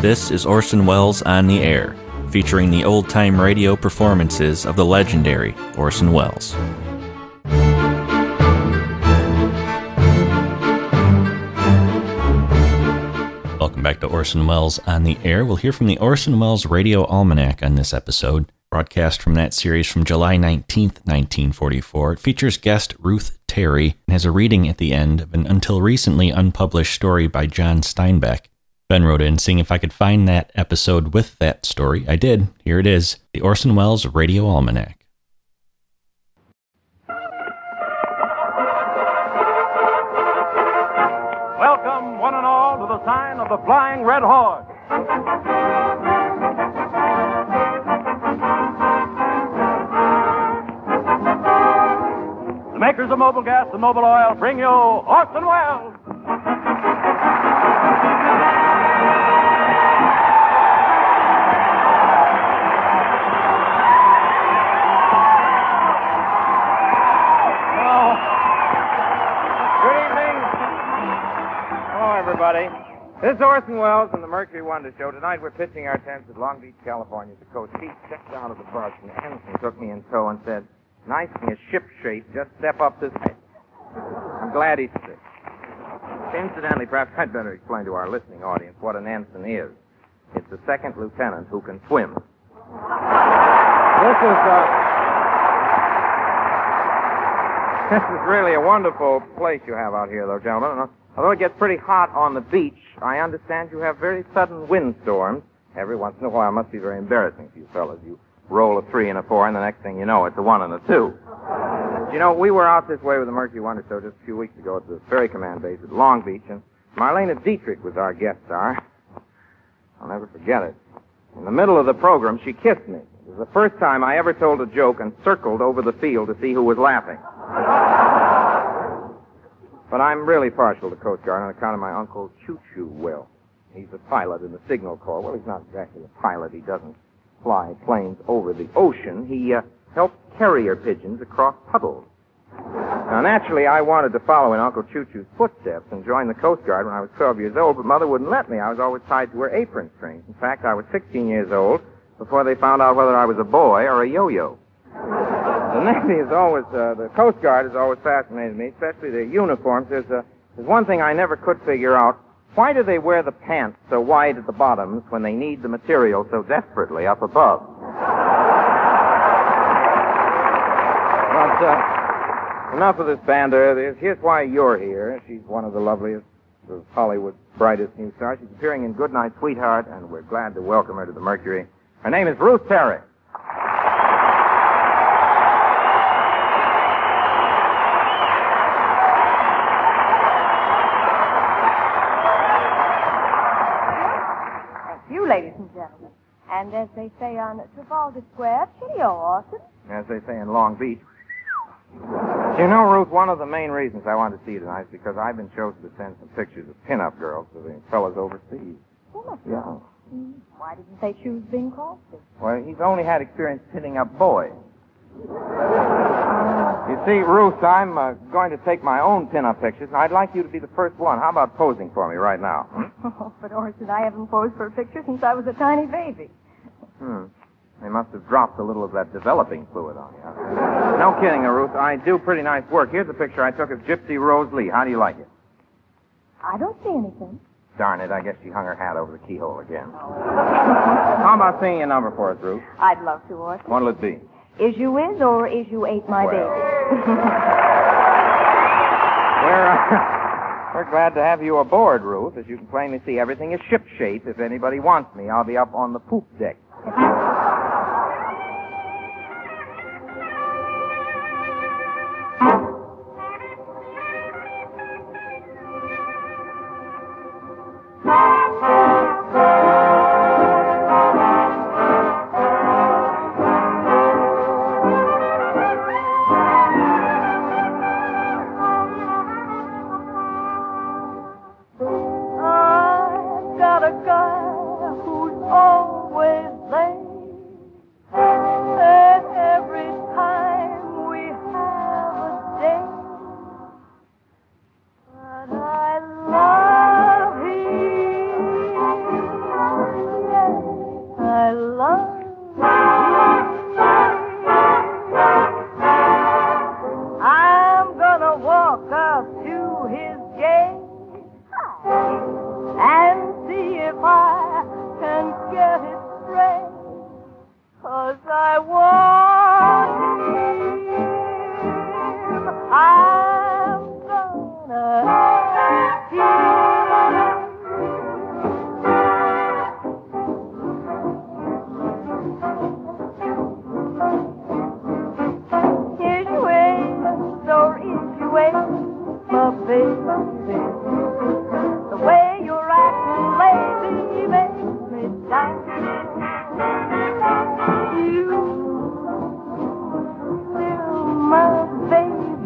This is Orson Welles on the Air, featuring the old time radio performances of the legendary Orson Welles. Welcome back to Orson Welles on the Air. We'll hear from the Orson Welles Radio Almanac on this episode, broadcast from that series from July 19th, 1944. It features guest Ruth Terry and has a reading at the end of an until recently unpublished story by John Steinbeck. Ben wrote in seeing if I could find that episode with that story. I did. Here it is The Orson Welles Radio Almanac. Welcome, one and all, to the sign of the Flying Red Horse. The makers of Mobil Gas and Mobil Oil bring you Orson Welles. This is Orson Welles and the Mercury Wonder Show. Tonight we're pitching our tents at Long Beach, California The Coach Pete stepped out of the bus and Anderson took me in tow and said, nice thing is ship shape, just step up this way. I'm glad he's sick. Incidentally, perhaps I'd better explain to our listening audience what an ensign is. It's a second lieutenant who can swim. This is, uh, this is really a wonderful place you have out here, though, gentlemen. Although it gets pretty hot on the beach, I understand you have very sudden windstorms. Every once in a while, it must be very embarrassing for you fellas. You roll a three and a four, and the next thing you know, it's a one and a two. You know, we were out this way with the Mercury Wonder Show just a few weeks ago at the Ferry Command Base at Long Beach, and Marlene Dietrich was our guest star. I'll never forget it. In the middle of the program, she kissed me. It was the first time I ever told a joke and circled over the field to see who was laughing. But I'm really partial to Coast Guard on account of my uncle Choo Choo Will. He's a pilot in the Signal Corps. Well, he's not exactly a pilot. He doesn't fly planes over the ocean. He uh, helps carrier pigeons across puddles. Now, naturally, I wanted to follow in Uncle Choo Choo's footsteps and join the Coast Guard when I was 12 years old, but Mother wouldn't let me. I was always tied to her apron strings. In fact, I was 16 years old before they found out whether I was a boy or a yo-yo. The Navy is always, uh, the Coast Guard has always fascinated me, especially their uniforms. There's, uh, there's one thing I never could figure out. Why do they wear the pants so wide at the bottoms when they need the material so desperately up above? But, uh, enough of this banter. Here's why you're here. She's one of the loveliest of Hollywood's brightest new stars. She's appearing in Goodnight Sweetheart, and we're glad to welcome her to the Mercury. Her name is Ruth Terry. You, ladies and gentlemen. And as they say on Trafalgar Square, cheerio, Orson. as they say in Long Beach. You know, Ruth, one of the main reasons I wanted to see you tonight is because I've been chosen to send some pictures of pinup girls to the fellas overseas. Yeah. Why didn't they choose Bing Crosby? Well, he's only had experience pinning up boys. You see, Ruth, I'm uh, going to take my own pinup pictures, and I'd like you to be the first one. How about posing for me right now? Hmm? Oh, but Orson, I haven't posed for a picture since I was a tiny baby. Hmm. They must have dropped a little of that developing fluid on you. huh? No kidding, Ruth. I do pretty nice work. Here's a picture I took of Gypsy Rose Lee. How do you like it? I don't see anything. Darn it, I guess she hung her hat over the keyhole again. How about seeing your number for us, Ruth? I'd love to, Orson. What'll it be? Is you is or is you ate my Well. baby? We're, uh, we're glad to have you aboard, Ruth. As you can plainly see, everything is shipshape. If anybody wants me, I'll be up on the poop deck. I've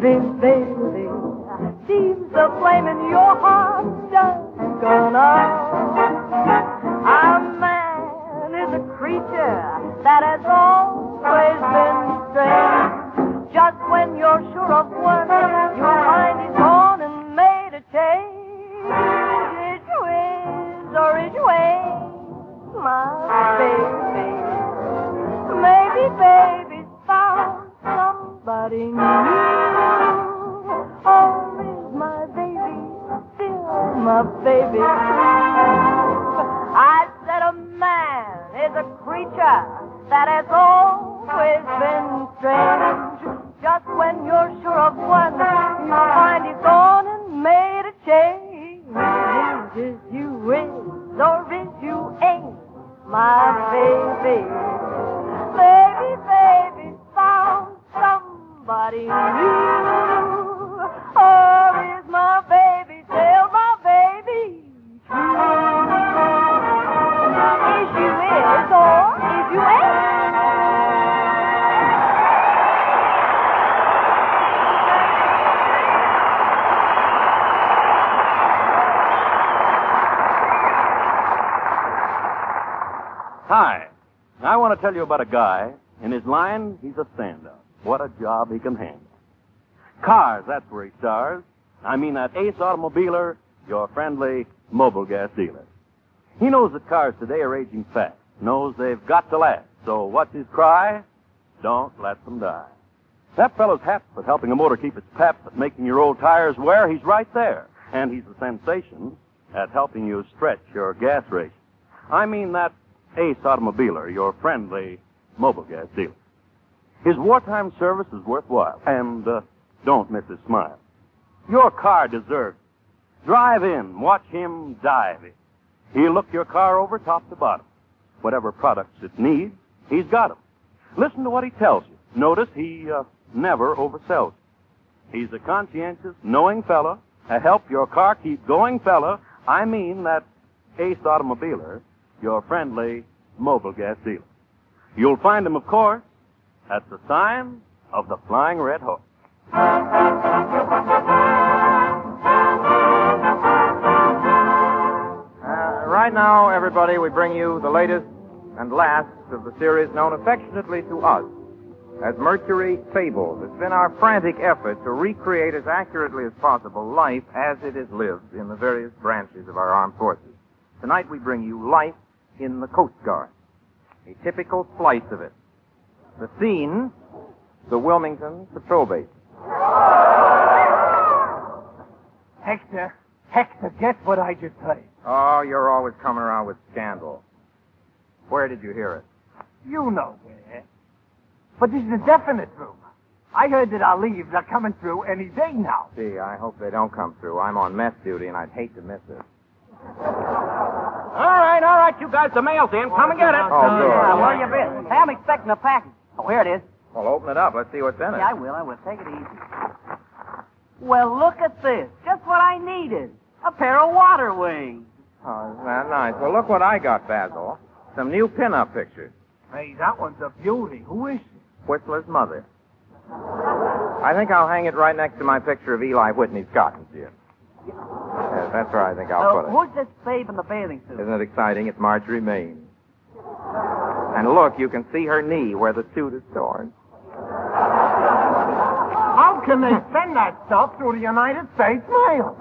baby, baby, seems the flame in your heart just gone out. A man is a creature that has all Or oh, is my baby my baby? Is you is or is you ain't? Hi. I want to tell you about a guy. In his line, he's a standout. What a job he can handle. Cars, that's where he stars. I mean that ace automobiler, your friendly Mobil gas dealer. He knows that cars today are aging fast, knows they've got to last. So what's his cry? Don't let them die. That fellow's happy with helping a motor keep its pep, at making your old tires wear. He's right there. And he's a sensation at helping you stretch your gas ration. I mean that Ace Automobiler, your friendly Mobil gas dealer. His wartime service is worthwhile, and uh, don't miss his smile. Your car deserves. it. Drive in, watch him dive in. He'll look your car over top to bottom. Whatever products it needs, he's got 'em. Listen to what he tells you. Notice he uh, never oversells. He's a conscientious, knowing fella, a help your car keep going fella. I mean that Ace Automobiler, your friendly Mobil gas dealer. You'll find him, of course, at the sign of the Flying Red Horse. Uh, right now, everybody, we bring you the latest and last of the series known affectionately to us as Mercury Fables. It's been our frantic effort to recreate as accurately as possible life as it is lived in the various branches of our armed forces. Tonight we bring you life in the Coast Guard, a typical slice of it. The scene, the Wilmington Patrol Base. Hector, Hector, guess what I just heard? Oh, you're always coming around with scandal. Where did you hear it? You know where. But this is a definite rumor. I heard that our leaves are coming through any day now. Gee, I hope they don't come through. I'm on mess duty and I'd hate to miss it. All right, all right, you guys, the mail's in. Come and get it. Oh, good. Yeah, where you been? Hey, I'm expecting a package. Oh, here it is. Well, open it up. Let's see what's in it. Yeah, I will, I will. Take it easy. Well, look at this. Just what I needed. A pair of water wings. Oh, isn't that nice? Well, look what I got, Basil. Some new pin-up pictures. Hey, that one's a beauty. Who is she? Whistler's mother. I think I'll hang it right next to my picture of Eli Whitney's cotton gin. Yes, that's where I think I'll Uh, put it. who's this babe in the bathing suit? Isn't it exciting? It's Marjorie Main. And look, you can see her knee where the suit is torn. How can they send that stuff through the United States mail?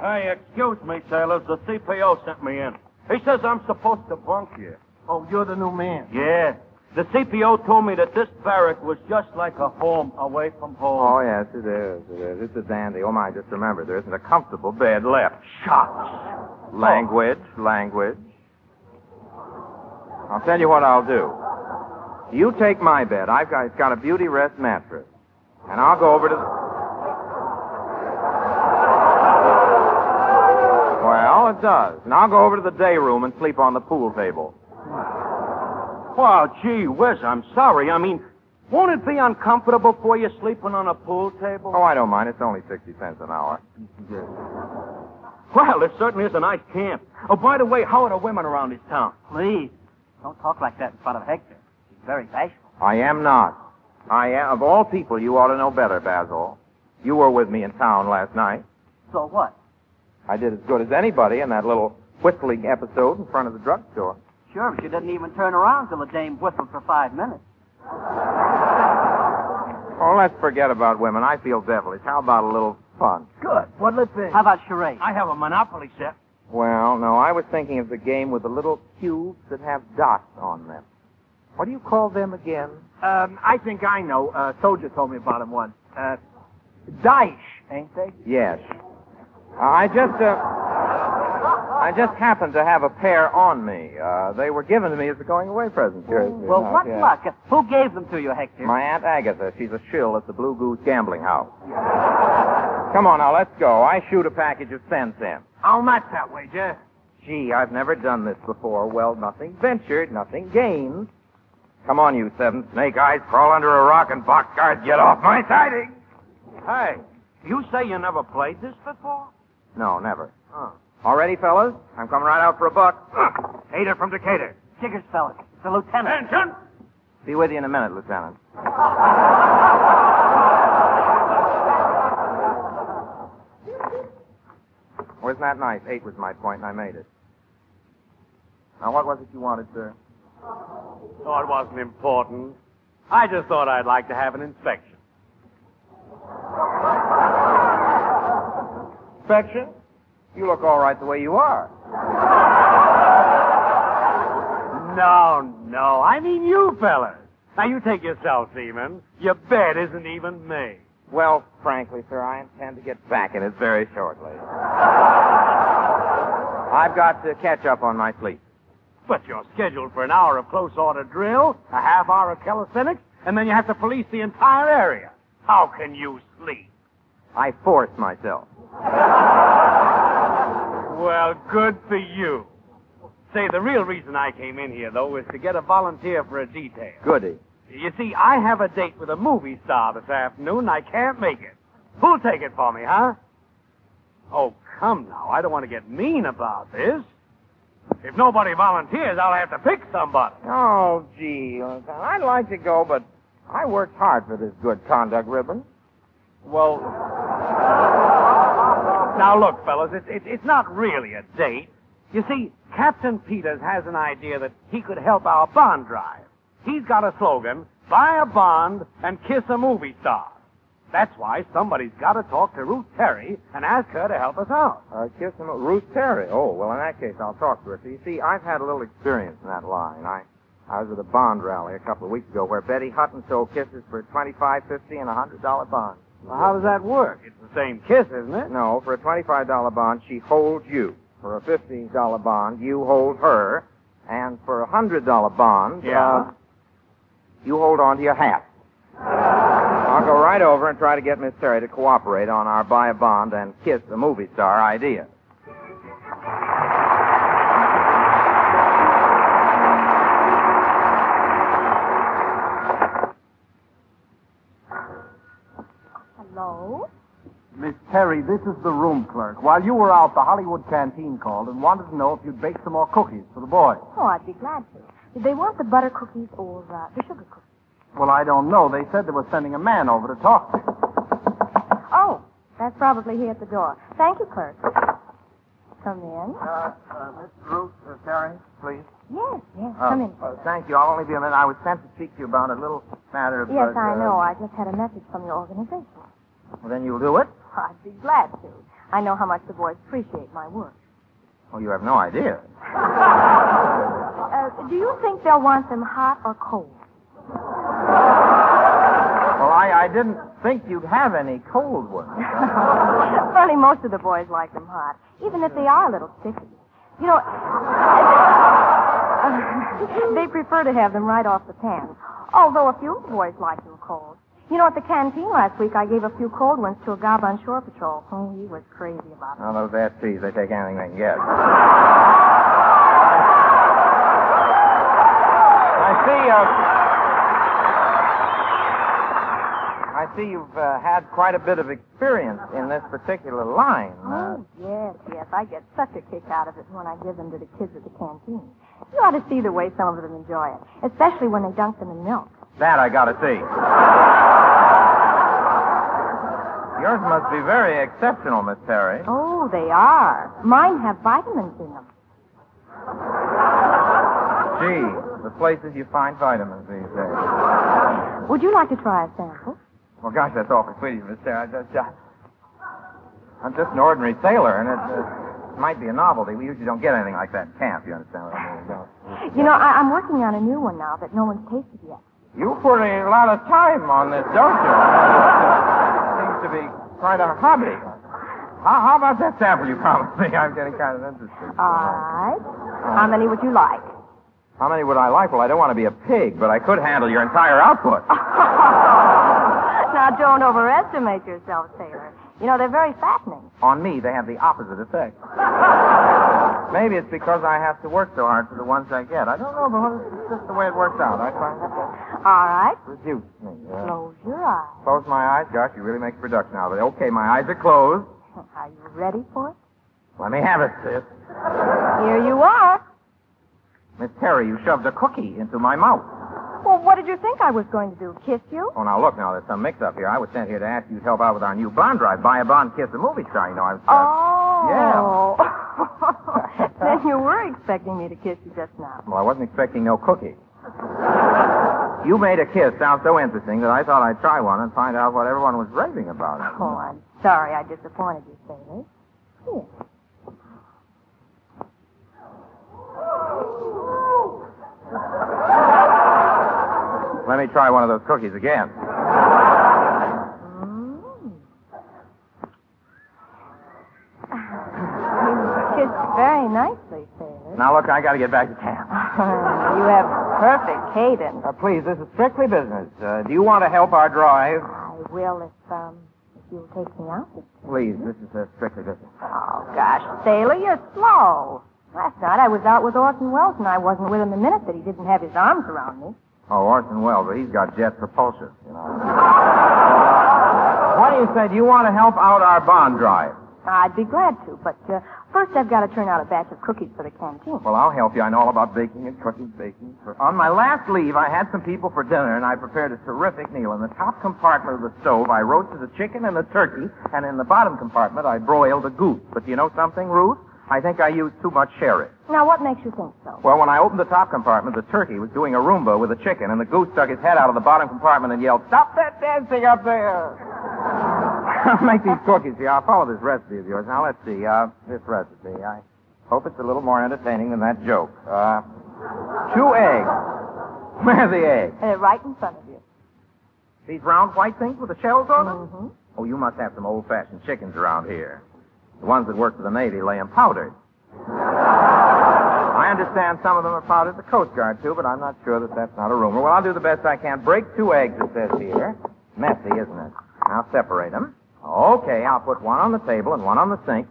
Hey, excuse me, sailors. The CPO sent me in. He says I'm supposed to bunk here. Oh, you're the new man. Yeah. The CPO told me that this barrack was just like a home away from home. Oh, yes, it is. It is. It's a dandy. Oh, my, just remember, there isn't a comfortable bed left. Shucks. Language, language. I'll tell you what I'll do. You take my bed. I've got, it's got a beauty rest mattress. And I'll go over to the... Well, it does. And I'll go over to the day room and sleep on the pool table. Well, gee whiz, I'm sorry. I mean, won't it be uncomfortable for you sleeping on a pool table? Oh, I don't mind. It's only 60 cents an hour. Well, this certainly is a nice camp. Oh, by the way, how are the women around this town? Please, don't talk like that in front of Hector. He's very bashful. I am not. I am, of all people, you ought to know better, Basil. You were with me in town last night. So what? I did as good as anybody in that little whistling episode in front of the drugstore. Sure, but you didn't even turn around till the dame whistled for five minutes. Oh, let's forget about women. I feel devilish. How about a little fun? Good. What'll it be? How about charades? I have a Monopoly set. Well, no, I was thinking of the game with the little cubes that have dots on them. What do you call them again? Um, I think I know. Uh, Soldier told me about them once. Uh, dice, ain't they? Yes. Uh, I just, uh, I just happened to have a pair on me. Uh, they were given to me as a going away present. Curiously well, enough, what luck. Who gave them to you, Hector? My Aunt Agatha. She's a shill at the Blue Goose Gambling House. Come on now, let's go. I shoot a package of cents in. How much that wager? Gee, I've never done this before. Well, nothing ventured, nothing gained. Come on, you seven snake eyes. Crawl under a rock and box guards. Get off my siding. Hey, you say you never played this before? No, never. All ready, fellas? I'm coming right out for a buck. Eighter from Decatur. Jiggers, fellas. It's the lieutenant. Attention! Be with you in a minute, Lieutenant. Wasn't that nice? Eight was my point, and I made it. Now, what was it you wanted, sir? Oh, it wasn't important. I just thought I'd like to have an inspection. Inspection? You look all right the way you are. No, no. I mean you fellas. Now you take yourself, Seaman. Your bed isn't even made. Well, frankly, sir, I intend to get back in it very shortly. I've got to catch up on my sleep. But you're scheduled for an hour of close order drill, a half hour of calisthenics, and then you have to police the entire area. How can you sleep? I force myself. Well, good for you. Say, the real reason I came in here, though, is to get a volunteer for a detail. Goody. You see, I have a date with a movie star this afternoon, and I can't make it. Who'll take it for me, huh? Oh, come now. I don't want to get mean about this. If nobody volunteers, I'll have to pick somebody. Oh, gee. I'd like to go, but I worked hard for this good conduct ribbon. Well, now look, fellas, it's, it's, it's not really a date. You see, Captain Peters has an idea that he could help our bond drive. He's got a slogan, buy a bond and kiss a movie star. That's why somebody's got to talk to Ruth Terry and ask her to help us out. Uh, kiss him, Ruth Terry. Oh, well, in that case, I'll talk to her. So you see, I've had a little experience in that line. I, I was at a bond rally a couple of weeks ago where Betty Hutton sold kisses for twenty-five, fifty, and a hundred dollar bonds. Well, how does that work? It's the same kiss, isn't it? No, for a twenty-five dollar bond, she holds you. For a fifty dollar bond, you hold her, and for a hundred dollar bond, Yeah. uh, you hold on to your hat. I'll go right over and try to get Miss Terry to cooperate on our buy a bond and kiss the movie star idea. Hello? Miss Terry, this is the room clerk. While you were out, the Hollywood canteen called and wanted to know if you'd bake some more cookies for the boys. Oh, I'd be glad to. Did they want the butter cookies or uh, the sugar cookies? Well, I don't know. They said they were sending a man over to talk to you. Oh, that's probably he at the door. Thank you, clerk. Come in. Uh, uh, Miss Ruth uh, Terry, please. Yes, yes, Uh, come in. uh, thank you. I'll only be a minute. I was sent to speak to you about a little matter of. Yes, uh, I uh, know. I just had a message from your organization. Well, then you'll do it. I'd be glad to. I know how much the boys appreciate my work. Well, you have no idea. Uh, do you think they'll want them hot or cold? Well, I, I didn't think you'd have any cold ones. Funny, most of the boys like them hot, even if they are a little sticky. You know, they prefer to have them right off the pan. Although a few boys like them cold. You know, at the canteen last week, I gave a few cold ones to a gob on shore patrol. Oh, he was crazy about it. Now, those ass trees, they take anything they can get. I see, uh, I see you've uh, had quite a bit of experience in this particular line. Uh, Oh, yes, yes. I get such a kick out of it when I give them to the kids at the canteen. You ought to see the way some of them enjoy it, especially when they dunk them in milk. That I gotta see. Yours must be very exceptional, Miss Terry. Oh, they are. Mine have vitamins in them. Gee, the places you find vitamins these days. Would you like to try a sample? Well, gosh, that's awfully sweet of you, Miss Terry. I just, uh, I'm just an ordinary sailor, and it uh, might be a novelty. We usually don't get anything like that in camp, you understand what I mean? You know, I, I'm working on a new one now that no one's tasted yet. You put a lot of time on this, don't you? Seems to be quite a hobby. How, how about that sample you promised me? I'm getting kind of interested. All right. How many would you like? How many would I like? Well, I don't want to be a pig, but I could handle your entire output. now, don't overestimate yourself, Taylor. You know, they're very fattening. On me, they have the opposite effect. Maybe it's because I have to work so hard for the ones I get. I don't know, but it's just the way it works out. I find All right. reduce me. Uh, Close your eyes. close my eyes. Gosh, you really make production out of it. Okay, my eyes are closed. Are you ready for it? Let me have it, sis. Here you are. Miss Terry, you shoved a cookie into my mouth. Well, what did you think I was going to do? Kiss you? Oh, now look, now there's some mix-up here. I was sent here to ask you to help out with our new bond drive. Buy a bond, kiss a movie star. You know, I was. uh, Oh. then you were expecting me to kiss you just now. Well, I wasn't expecting no cookie. You made a kiss sound so interesting that I thought I'd try one and find out what everyone was raving about. Oh, I'm sorry I disappointed you, sailor. Here. Let me try one of those cookies again. Mm. You kissed very nicely, sailor. Now, look, I got to get back to camp. you have perfect cadence. Uh, please, this is strictly business. Uh, do you want to help our drive? I will if, um, if you'll take me out. Please, this is uh, strictly business. Oh, gosh, sailor, you're slow. Last night I was out with Orson Welles, and I wasn't with him the minute that he didn't have his arms around me. Oh, Orson Welles, but he's got jet propulsion, you know. what do you say? Do you want to help out our bond drive? I'd be glad to, but uh, first I've got to turn out a batch of cookies for the canteen. Well, I'll help you. I know all about baking and cooking, baking. On my last leave, I had some people for dinner, and I prepared a terrific meal. In the top compartment of the stove, I roasted a chicken and a turkey, and in the bottom compartment, I broiled a goose. But you know something, Ruth? I think I used too much sherry. Now, what makes you think so? Well, when I opened the top compartment, the turkey was doing a rumba with the chicken, and the goose stuck his head out of the bottom compartment and yelled, Stop that dancing up there! I'll make these cookies. See, I'll follow this recipe of yours. Now, let's see. Uh, this recipe. I hope it's a little more entertaining than that joke. Uh, two eggs. Where's the egg? Uh, right in front of you. These round white things with the shells on them? Mm-hmm. Oh, you must have some old-fashioned chickens around here. The ones that work for the Navy lay 'em powdered. I understand some of them are powdered the Coast Guard, too, but I'm not sure that that's not a rumor. Well, I'll do the best I can. Break two eggs, it says here. Messy, isn't it? Now separate them. Okay, I'll put one on the table and one on the sink.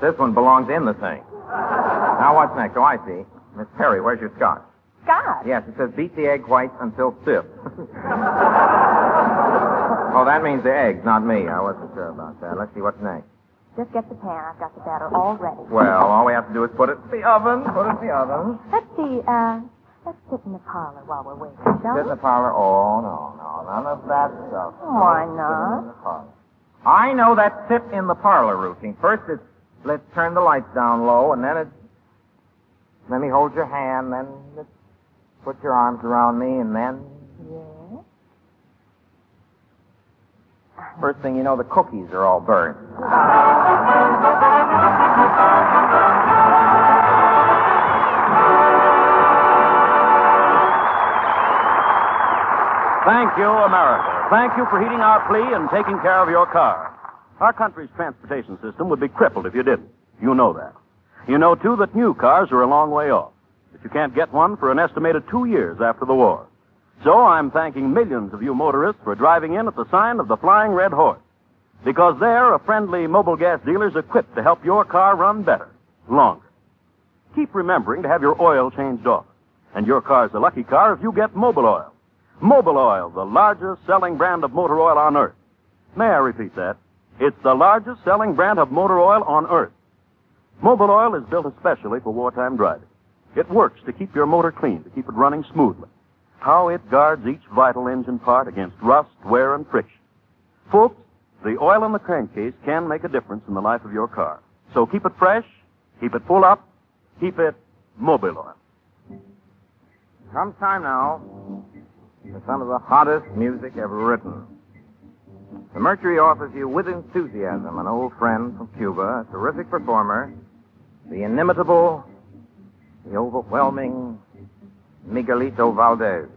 This one belongs in the sink. Now what's next? Oh, I see. Miss Perry, where's your scotch? Scotch? Yes, it says beat the egg whites until stiff. oh, that means the eggs, not me. I wasn't sure about that. Let's see what's next. Just get the pan. I've got the batter all ready. Well, all we have to do is put it in the oven. Put it in the oven. Let's see, uh, let's sit in the parlor while we're waiting, shall Sit in we? the parlor. Oh, no, no. None of that stuff. Oh, why Sit not? in the parlor. I know that sit in the parlor routine. First it's let's turn the lights down low, and then it's let me hold your hand, then it's put your arms around me, and then Yes. first thing you know, the cookies are all burned. Thank you, America. Thank you for heeding our plea and taking care of your car. Our country's transportation system would be crippled if you didn't. You know that. You know, too, that new cars are a long way off. That you can't get one for an estimated two years after the war. So I'm thanking millions of you motorists for driving in at the sign of the Flying Red Horse. Because there, a friendly Mobil gas dealer's equipped to help your car run better, longer. Keep remembering to have your oil changed off. And your car's a lucky car if you get Mobil oil. Mobil Oil, the largest selling brand of motor oil on earth. May I repeat that? It's the largest selling brand of motor oil on earth. Mobil Oil is built especially for wartime driving. It works to keep your motor clean, to keep it running smoothly. How it guards each vital engine part against rust, wear, and friction. Folks, the oil in the crankcase can make a difference in the life of your car. So keep it fresh, keep it full up, keep it Mobil oil. Come time now for some of the hottest music ever written. The Mercury offers you with enthusiasm an old friend from Cuba, a terrific performer, the inimitable, the overwhelming Miguelito Valdez.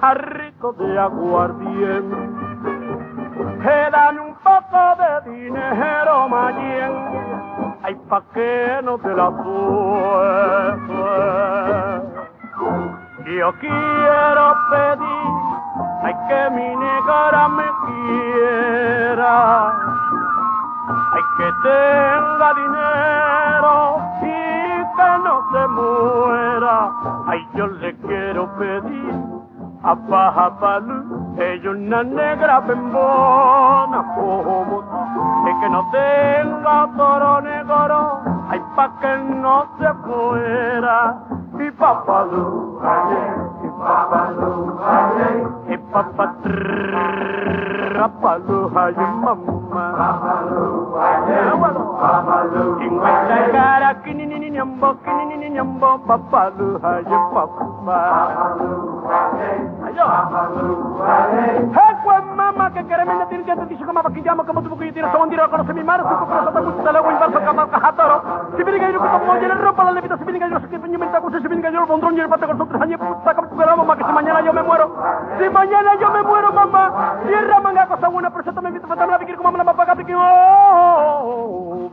Jarrito de aguardiente. Eh, dame un poco de dinero mayén, ay pa' que no te la sueltes. Yo quiero pedir, ay que mi negra me quiera hay que tenga dinero y que no se muera. Ay, yo le quiero pedir a Baja Palú, ella una negra bembona como y que no tenga toro negro, ay, pa' que no se muera. Y papalú, y papalú, y papalú, ay, mamá. Ingwatagara kinini nyambo kinini nyambo bondron ke yo me muero. Si mañana yo me muero mamá. Tierra manga cosa una persona me invita a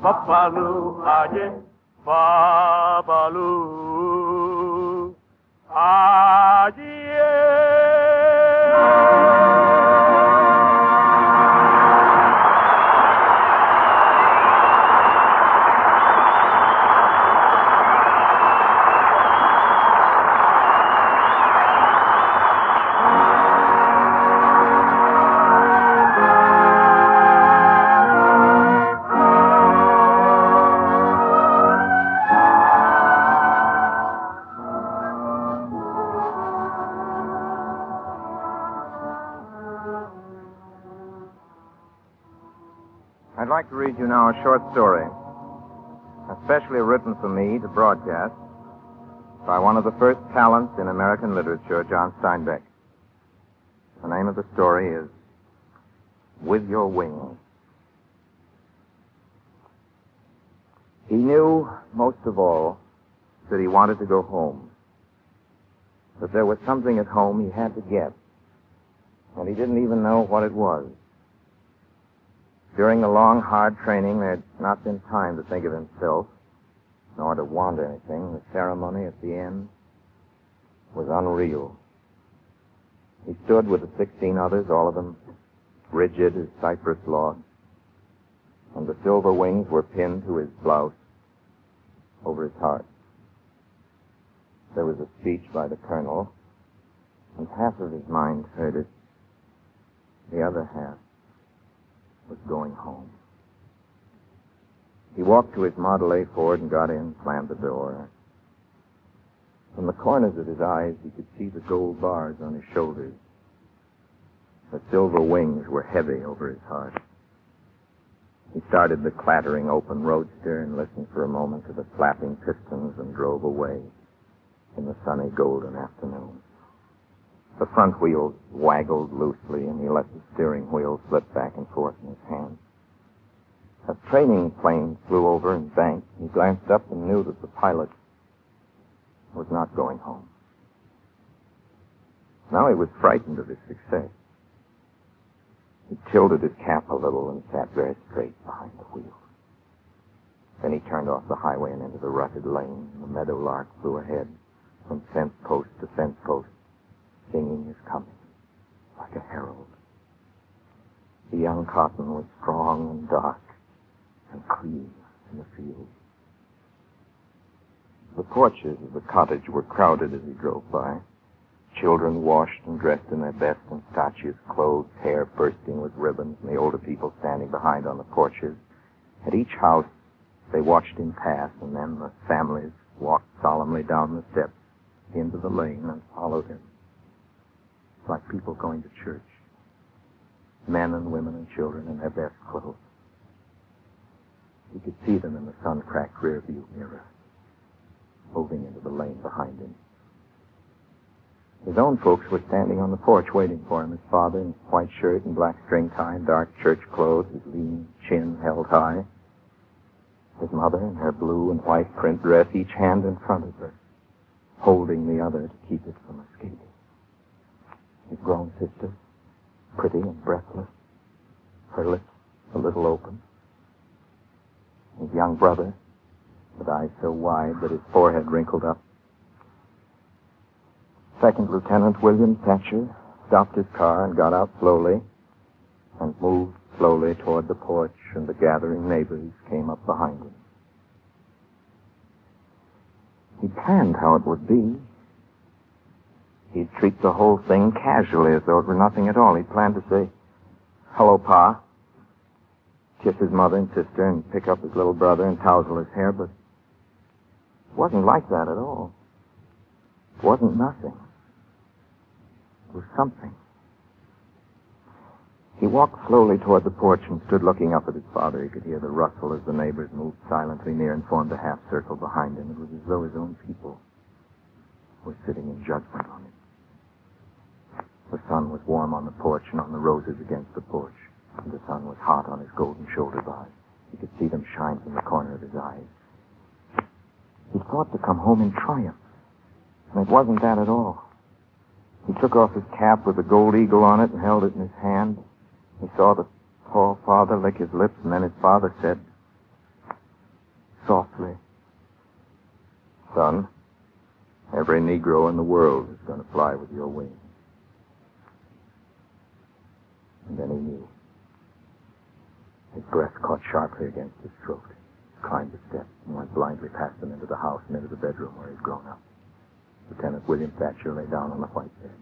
papalu aye papalu now a short story, especially written for me to broadcast by one of the first talents in American literature, John Steinbeck. The name of the story is With Your Wings. He knew, most of all, that he wanted to go home. That there was something at home he had to get. And he didn't even know what it was. During the long, hard training, there had not been time to think of himself, nor to want anything. The ceremony at the end was unreal. He stood with the 16 others, all of them rigid as cypress logs, and the silver wings were pinned to his blouse over his heart. There was a speech by the colonel, and half of his mind heard it. The other half was going home. He walked to his Model A Ford and got in, slammed the door. From the corners of his eyes, he could see the gold bars on his shoulders. The silver wings were heavy over his heart. He started the clattering open roadster and listened for a moment to the flapping pistons and drove away in the sunny golden afternoon. The front wheels waggled loosely, and he let the steering wheel slip back and forth in his hand. A training plane flew over and banked. He glanced up and knew that the pilot was not going home. Now he was frightened of his success. He tilted his cap a little and sat very straight behind the wheel. Then he turned off the highway and into the rutted lane. The meadowlark flew ahead from fence post to fence post, singing his coming like a herald. The young cotton was strong and dark and clean in the field. The porches of the cottage were crowded as he drove by. Children washed and dressed in their best and starchiest clothes, hair bursting with ribbons, and the older people standing behind on the porches. At each house, they watched him pass, and then the families walked solemnly down the steps into the lane and followed him. Like people going to church. Men and women and children in their best clothes. He could see them in the sun-cracked rearview mirror, moving into the lane behind him. His own folks were standing on the porch waiting for him. His father in white shirt and black string tie dark church clothes, his lean chin held high. His mother in her blue and white print dress, each hand in front of her, holding the other to keep it from escaping. His grown sister, pretty and breathless, her lips a little open. His young brother, with eyes so wide that his forehead wrinkled up. Second Lieutenant William Thatcher stopped his car and got out slowly and moved slowly toward the porch, and the gathering neighbors came up behind him. He planned how it would be. He'd treat the whole thing casually as though it were nothing at all. He'd planned to say, Hello, Pa. Kiss his mother and sister and pick up his little brother and tousle his hair, but it wasn't like that at all. It wasn't nothing. It was something. He walked slowly toward the porch and stood looking up at his father. He could hear the rustle as the neighbors moved silently near and formed a half circle behind him. It was as though his own people were sitting in judgment on him. The sun was warm on the porch and on the roses against the porch. And the sun was hot on his golden shoulder bars. He could see them shine from the corner of his eyes. He thought to come home in triumph. And it wasn't that at all. He took off his cap with the gold eagle on it and held it in his hand. He saw the tall father lick his lips, and then his father said, softly, Son, every Negro in the world is going to fly with your wings. And then he knew. His breath caught sharply against his throat. He climbed the steps and went blindly past them into the house and into the bedroom where he'd grown up. Lieutenant William Thatcher lay down on the white bed.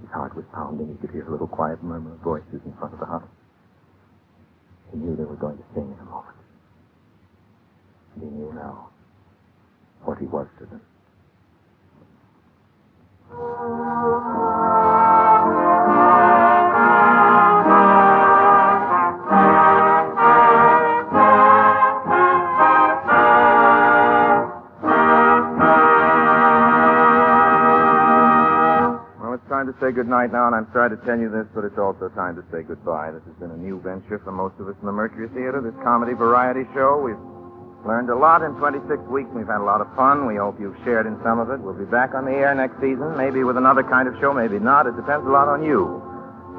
His heart was pounding. He could hear a little quiet murmur of voices in front of the house. He knew they were going to sing in a moment. And he knew now what he was to them. To say goodnight now, and I'm sorry to tell you this, but it's also time to say goodbye. This has been a new venture for most of us in the Mercury Theater, this comedy variety show. We've learned a lot in 26 weeks. We've had a lot of fun. We hope you've shared in some of it. We'll be back on the air next season, maybe with another kind of show, maybe not. It depends a lot on you.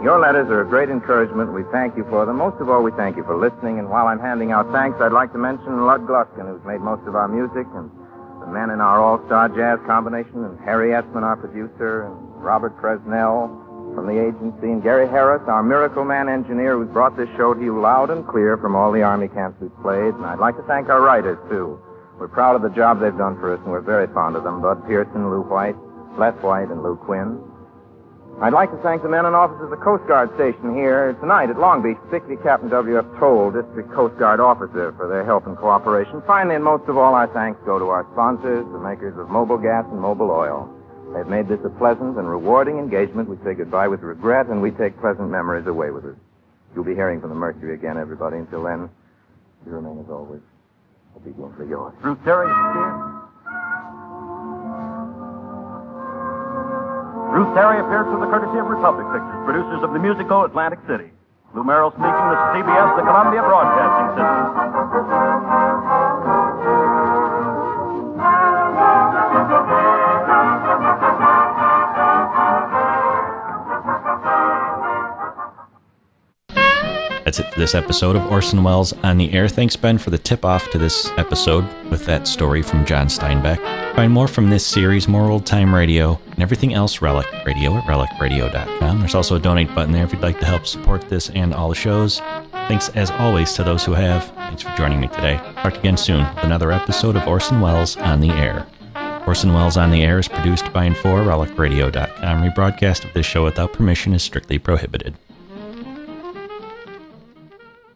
Your letters are a great encouragement. We thank you for them. Most of all, we thank you for listening. And while I'm handing out thanks, I'd like to mention Lud Gluskin, who's made most of our music, and the men in our all-star jazz combination, and Harry Esman, our producer, and Robert Fresnell from the agency, and Gary Harris, our Miracle Man engineer, who's brought this show to you loud and clear from all the Army camps we've played. And I'd like to thank our writers, too. We're proud of the job they've done for us, and we're very fond of them. Bud Pearson, Lou White, Les White, and Lou Quinn. I'd like to thank the men and officers of the Coast Guard station here tonight at Long Beach, particularly Captain W.F. Toll, District Coast Guard officer, for their help and cooperation. Finally, and most of all, our thanks go to our sponsors, the makers of Mobil Gas and Mobil Oil. They've made this a pleasant and rewarding engagement. We say goodbye with regret, and we take pleasant memories away with us. You'll be hearing from the Mercury again, everybody. Until then, you remain, as always, obediently yours. Through Terry skin. Ruth Terry appears through the courtesy of Republic Pictures, producers of the musical Atlantic City. Lou Merrill speaking. This is CBS, the Columbia Broadcasting System. That's it for this episode of Orson Welles on the Air. Thanks, Ben, for the tip off to this episode with that story from John Steinbeck. Find more from this series, more old time radio, and everything else Relic Radio at relicradio.com. There's also a donate button there if you'd like to help support this and all the shows. Thanks as always to those who have. Thanks for joining me today. Talk again soon with another episode of Orson Welles on the Air. Orson Welles on the Air is produced by and for relicradio.com. Rebroadcast of this show without permission is strictly prohibited.